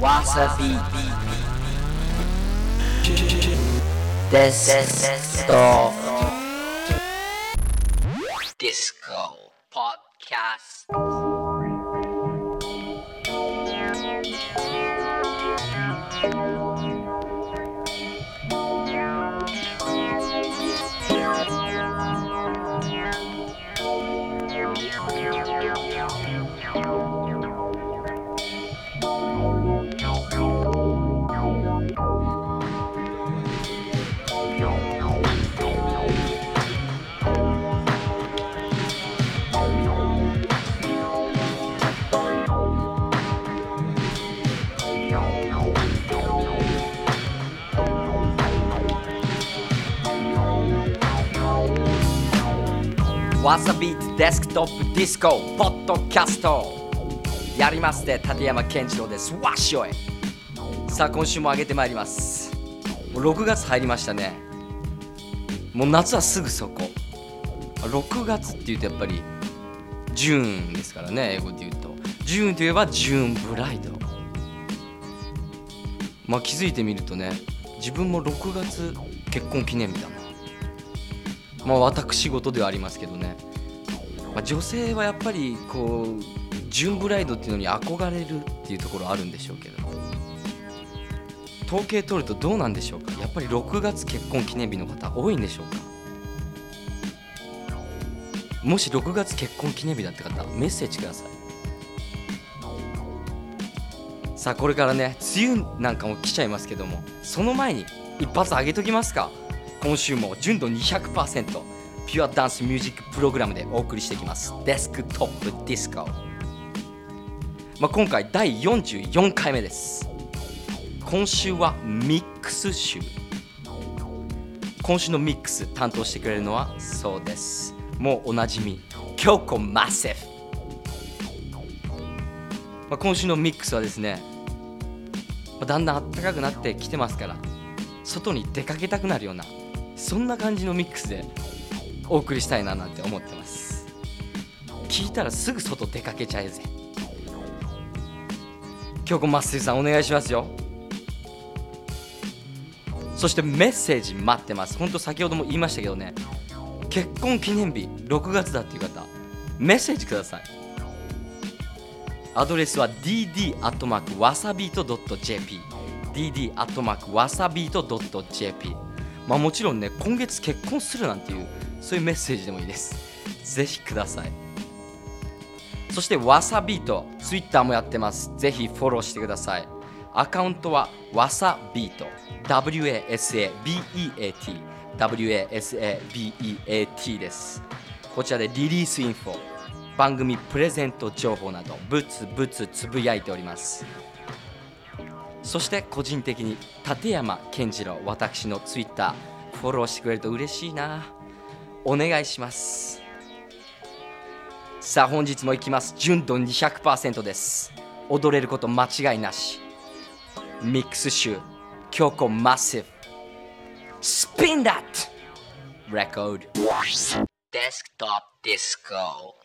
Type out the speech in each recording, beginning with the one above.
わさびわさびデスクトップディスコポッドキャストやりますね立山健一郎です。わっしょい。さあ今週も上げてまいります。もう6月入りましたね。もう夏はすぐそこ。6月っていうとやっぱり June ですからね英語で言うと。 June といえばジューンブライド。まあ気づいてみるとね自分も6月結婚記念日だな。まあ私事ではありますけどね、まあ、女性はやっぱりこうジュンブライドっていうのに憧れるっていうところあるんでしょうけど統計取るとどうなんでしょうか？やっぱり6月結婚記念日の方多いんでしょうか？もし6月結婚記念日だって方メッセージください。さあこれからね梅雨なんかも来ちゃいますけどもその前に一発上げときますか？今週も純度200%ピュアダンスミュージックプログラムでお送りしていきます。デスクトップディスコ、まあ、今回第44回目です。今週はミックス週今週のミックス担当してくれるのはそうです。もうおなじみ京子マッセフ、まあ、今週のミックスはですね、まあ、だんだん暖かくなってきてますから外に出かけたくなるようなそんな感じのミックスでお送りしたいななんて思ってます。聞いたらすぐ外出かけちゃえぜ。京子マッセフさんお願いしますよ。そしてメッセージ待ってます。本当先ほども言いましたけどね。結婚記念日6月だっていう方メッセージください。アドレスは dd.wasabeat.jp dd.wasabeat.jp まあもちろんね今月結婚するなんていうそういうメッセージでもいいです。ぜひください。そしてわさビートツイッターもやってます。ぜひフォローしてください。アカウントはわさビート WASABEAT WASABEAT です。こちらでリリースインフォ。番組プレゼント情報などブツブツつぶやいております。そして個人的に立山健次郎私のツイッターフォローしてくれると嬉しいな。お願いします。さあ本日も行きます。純度200%です。踊れること間違いなし。ミックス集強行マッシブスピンダットレコードデスクトップディスコ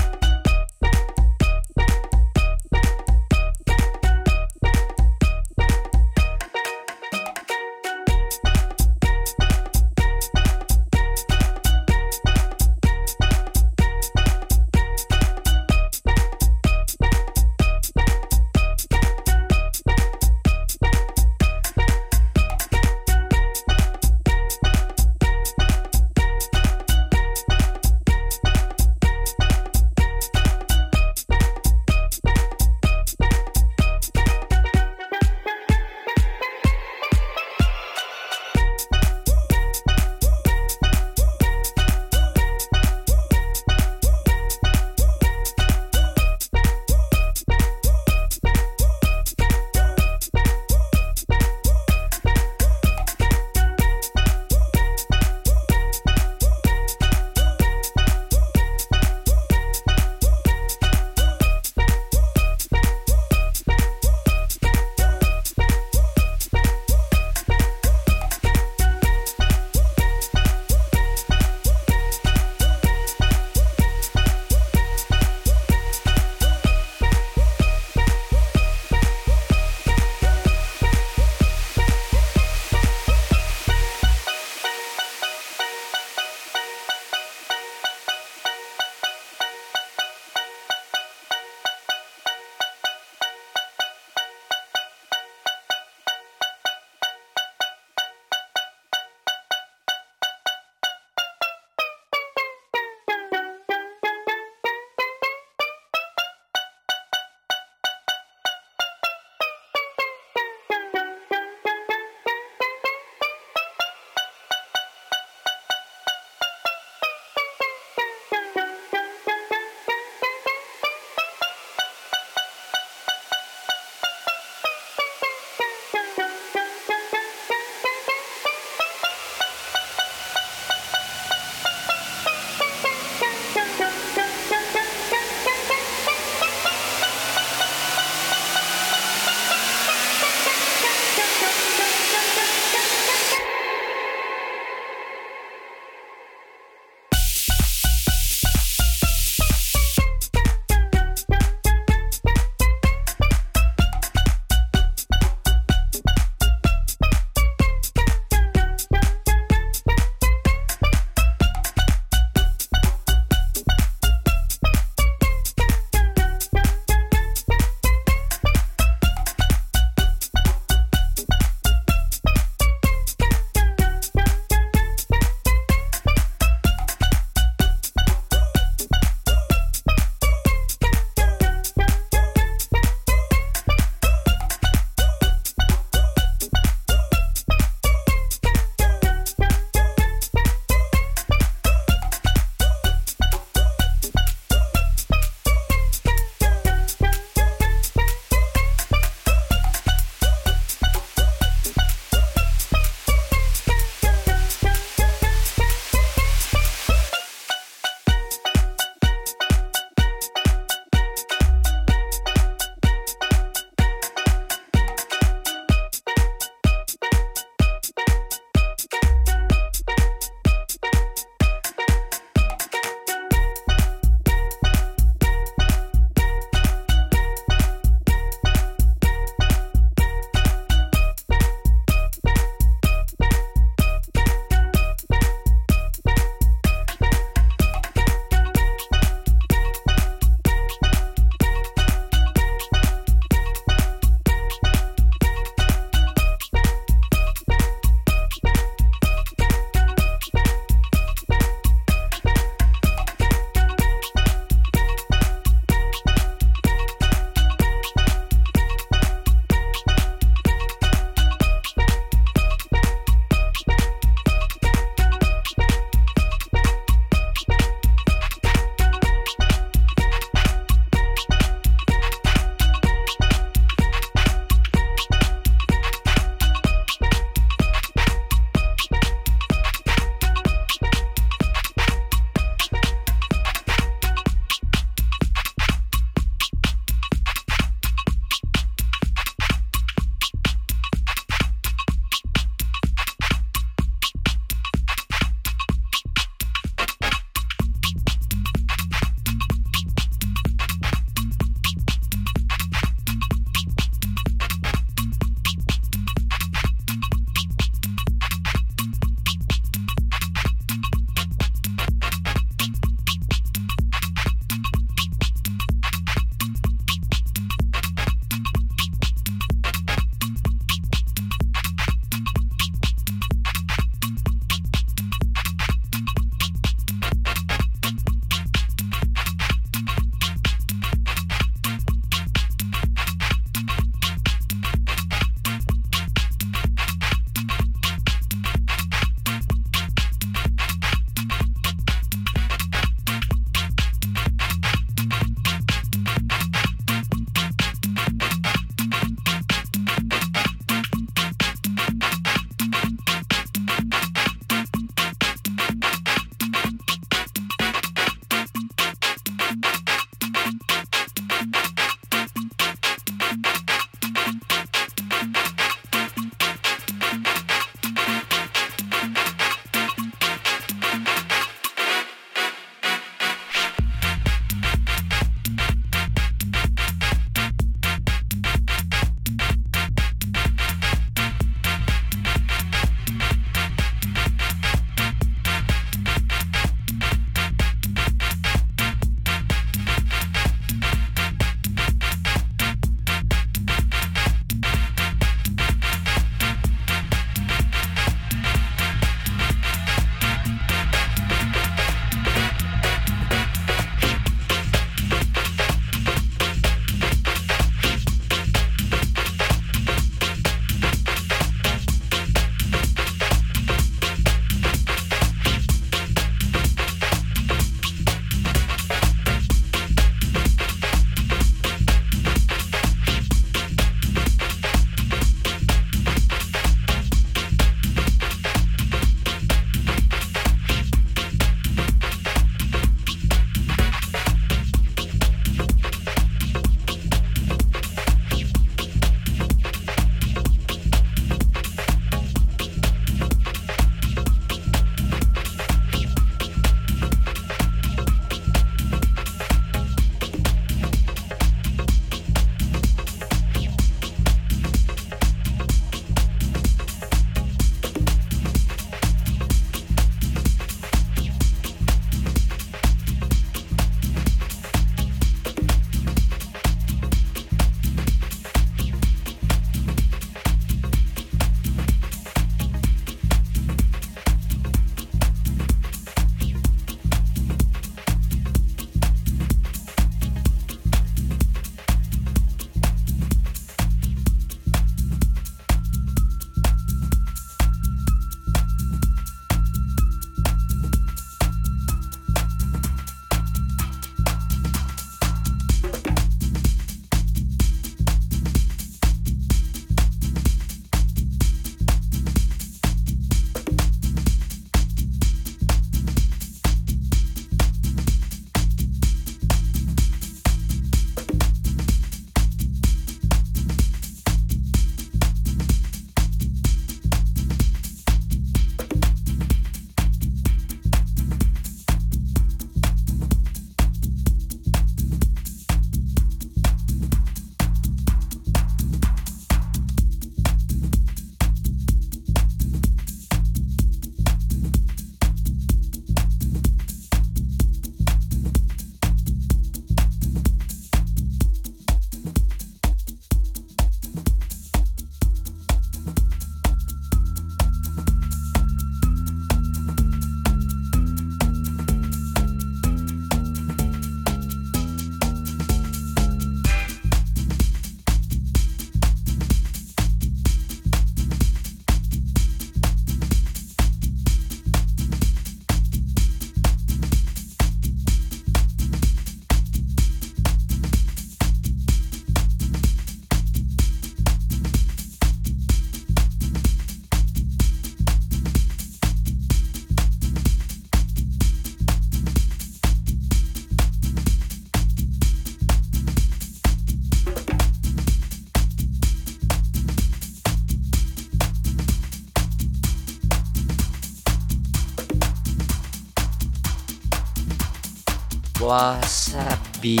Wasabi.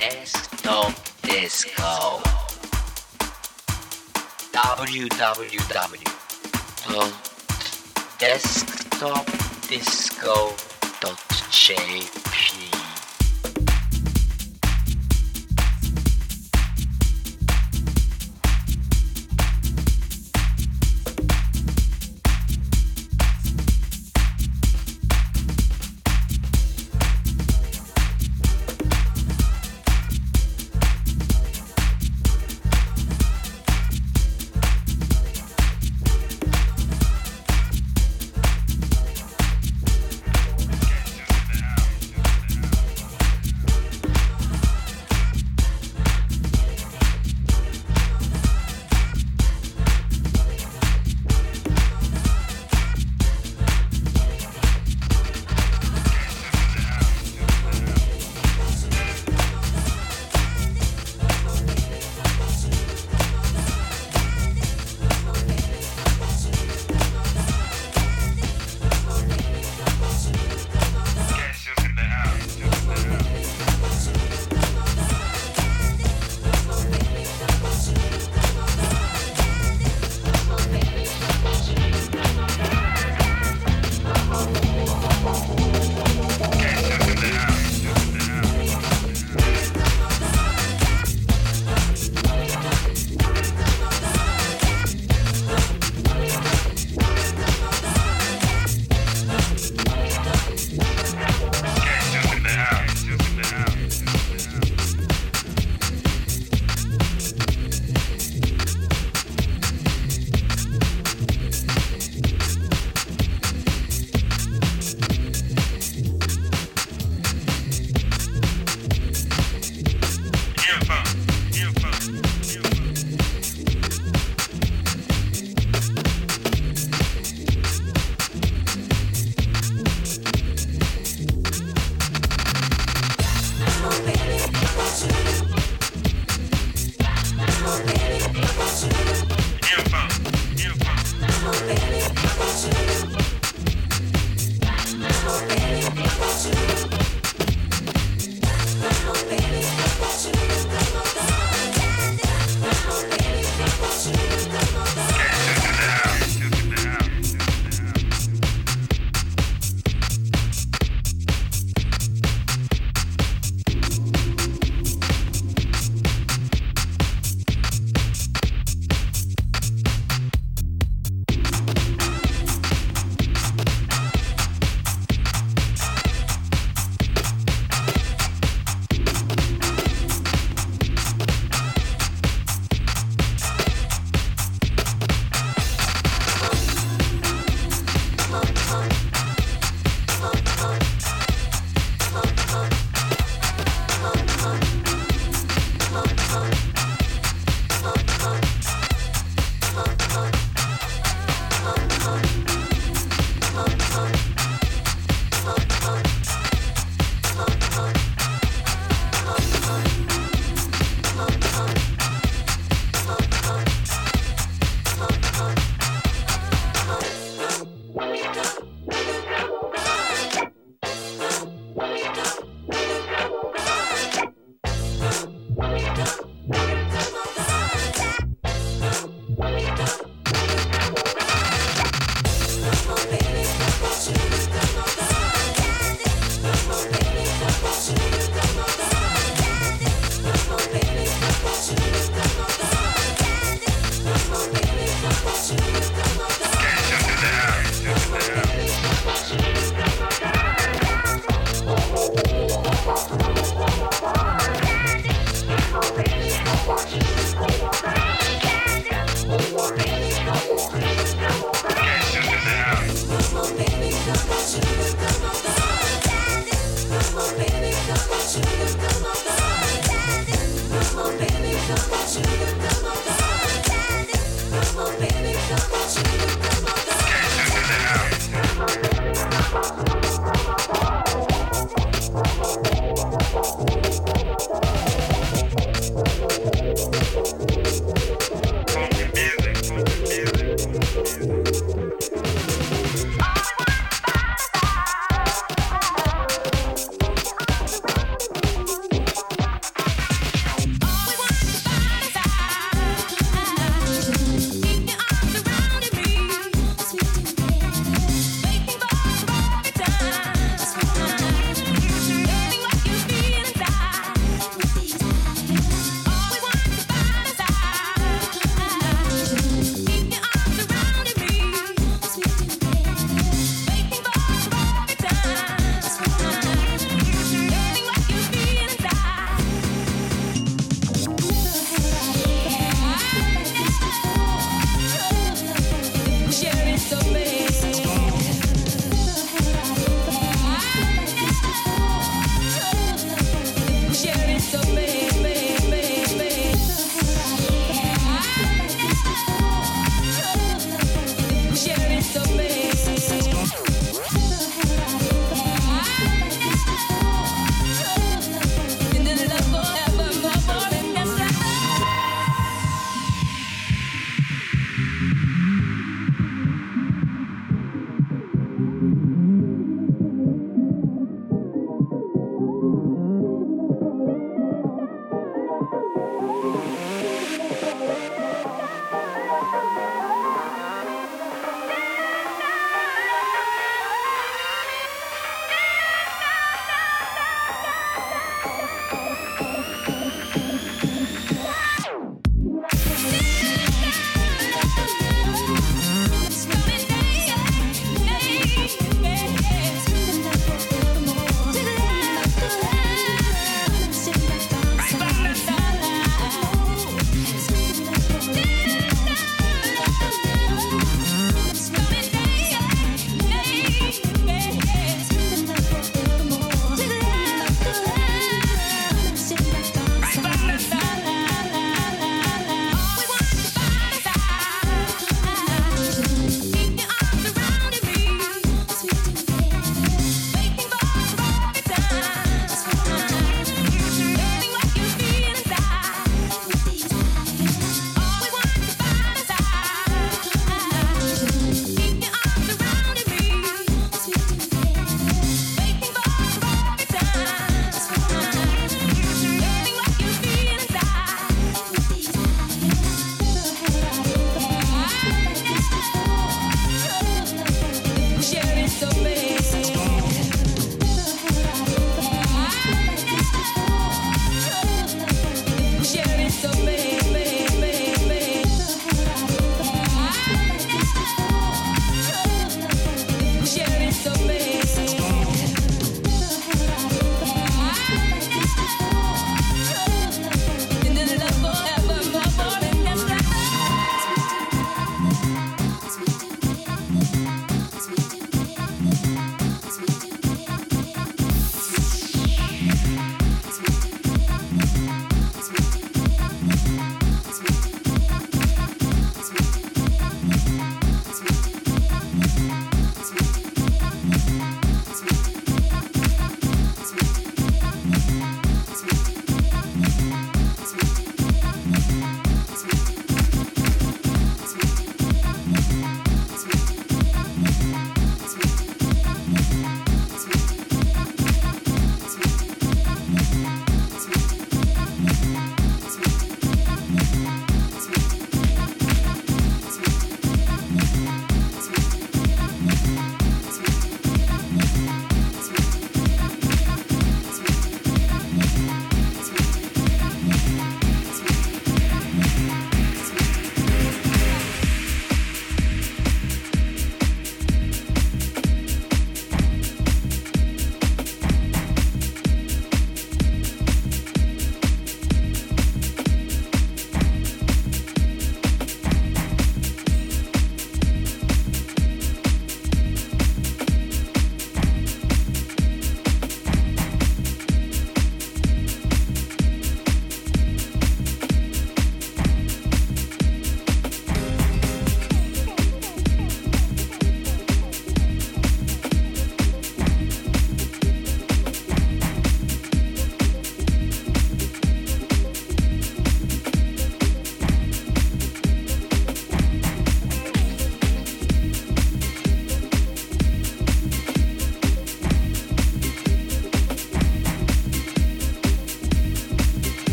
Desktop Disco. www.desktopdisco.jp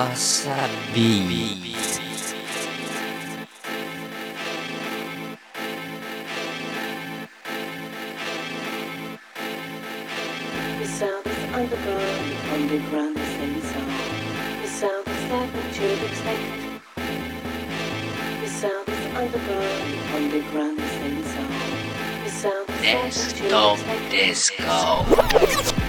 Wasabi. Wasabi. sound is underground, underground the same sound. The sound is like what you expect. The sound is underground, underground the same sound. The sound is like what you expect. Disco.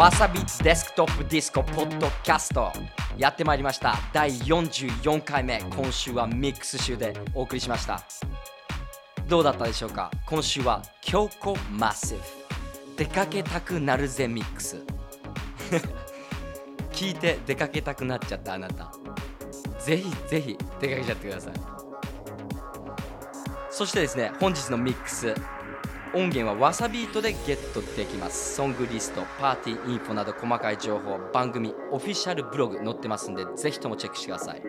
わさびデスクトップディスコポッドキャストやってまいりました。第44回目。今週はミックス集でお送りしました。どうだったでしょうか？今週は京子マッシブ出かけたくなるぜミックス。聞いて出かけたくなっちゃったあなた。ぜひぜひ出かけちゃってください。そしてですね本日のミックス。音源はわさビートでゲットできます。ソングリストパーティーインフォなど細かい情報番組オフィシャルブログ載ってますんでぜひともチェックしてください。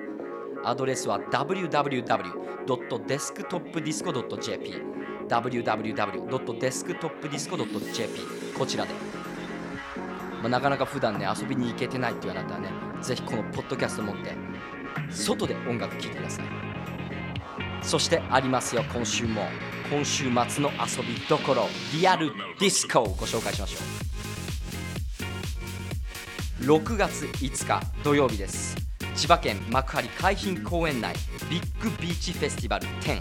アドレスは www.desktopdisco.jp www.desktopdisco.jp こちらで、まあ、なかなか普段ね遊びに行けてないっていうあなたはねぜひこのポッドキャスト持って外で音楽聴いてください。そしてありますよ今週も。今週末の遊びどころリアルディスコをご紹介しましょう。6月5日土曜日です。千葉県幕張海浜公園内ビッグビーチフェスティバル10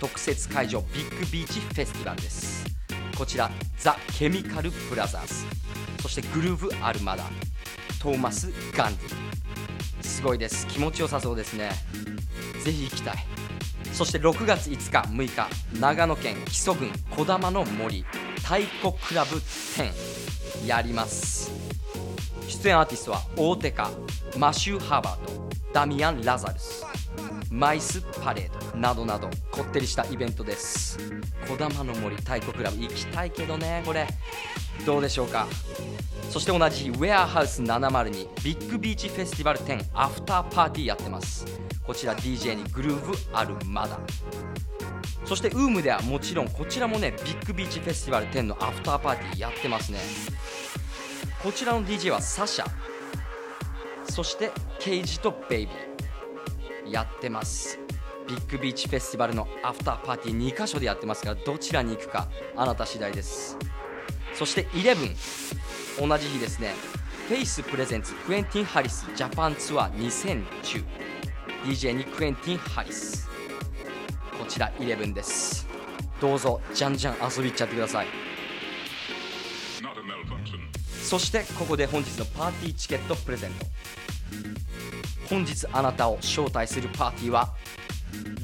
特設会場ビッグビーチフェスティバルです。こちらザ・ケミカル・ブラザーズ。そしてグルーブ・アルマダ。トーマス・ガンディ。すごいです。気持ちよさそうですね。ぜひ行きたい。そして6月5日6日長野県木曽郡児玉の森太鼓クラブ10やります。出演アーティストは大手かマシュー・ハーバートダミアン・ラザルスマイス・パレードなどなどこってりしたイベントです。児玉の森太鼓クラブ行きたいけどねこれ。どうでしょうか。そして同じ日ウェアハウス702ビッグビーチフェスティバル10アフターパーティーやってます。こちら DJ にグルーブ・アルマダ。そして WOMB ではもちろんこちらもねビッグビーチフェスティバル10のアフターパーティーやってますね。こちらの DJ はサシャ。そしてケイジとベイビーやってます。ビッグビーチフェスティバルのアフターパーティー2カ所でやってますからどちらに行くかあなた次第です。そして11同じ日ですね。フェイスプレゼンツクエンティン・ハリスジャパンツアー2010 DJ にクエンティン・ハリスこちら11です。どうぞじゃんじゃん遊び行っちゃってください。そしてここで本日のパーティーチケットプレゼント。本日あなたを招待するパーティーは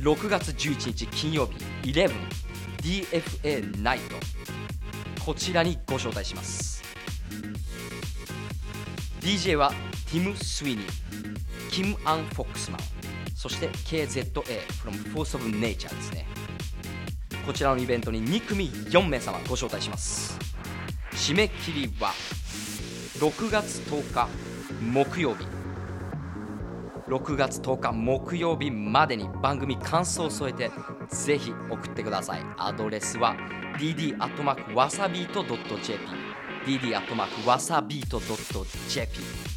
6月11日金曜日 11DFA ナイトこちらにご招待します。DJ はティム・スウィニー。キム・アン・フォックスマンそして KZA from Force of Nature ですね。こちらのイベントに2組4名様ご招待します。締め切りは6月10日木曜日。6月10日木曜日までに番組感想を添えてぜひ送ってください。アドレスは dd.wasabeat.jp dd.wasabeat.jp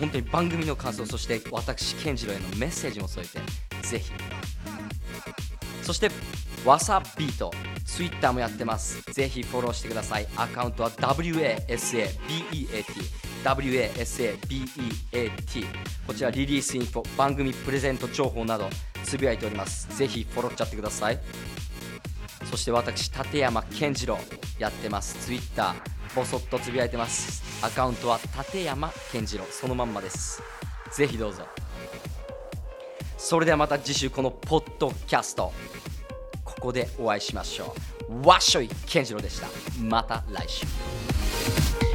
本当に番組の感想そして私健次郎へのメッセージも添えてぜひ。そしてわさビートツイッターもやってます。ぜひフォローしてください。アカウントは WASABEAT WASABEAT こちらリリースインフォ番組プレゼント情報などつぶやいております。ぜひフォローしちゃってください。そして私立山健次郎やってます。ツイッター。ボソッとつぶやいてます。アカウントは立山健次郎そのまんまです。ぜひどうぞ。それではまた次週このポッドキャスト。ここでお会いしましょう。わっしょい健次郎でした。また来週。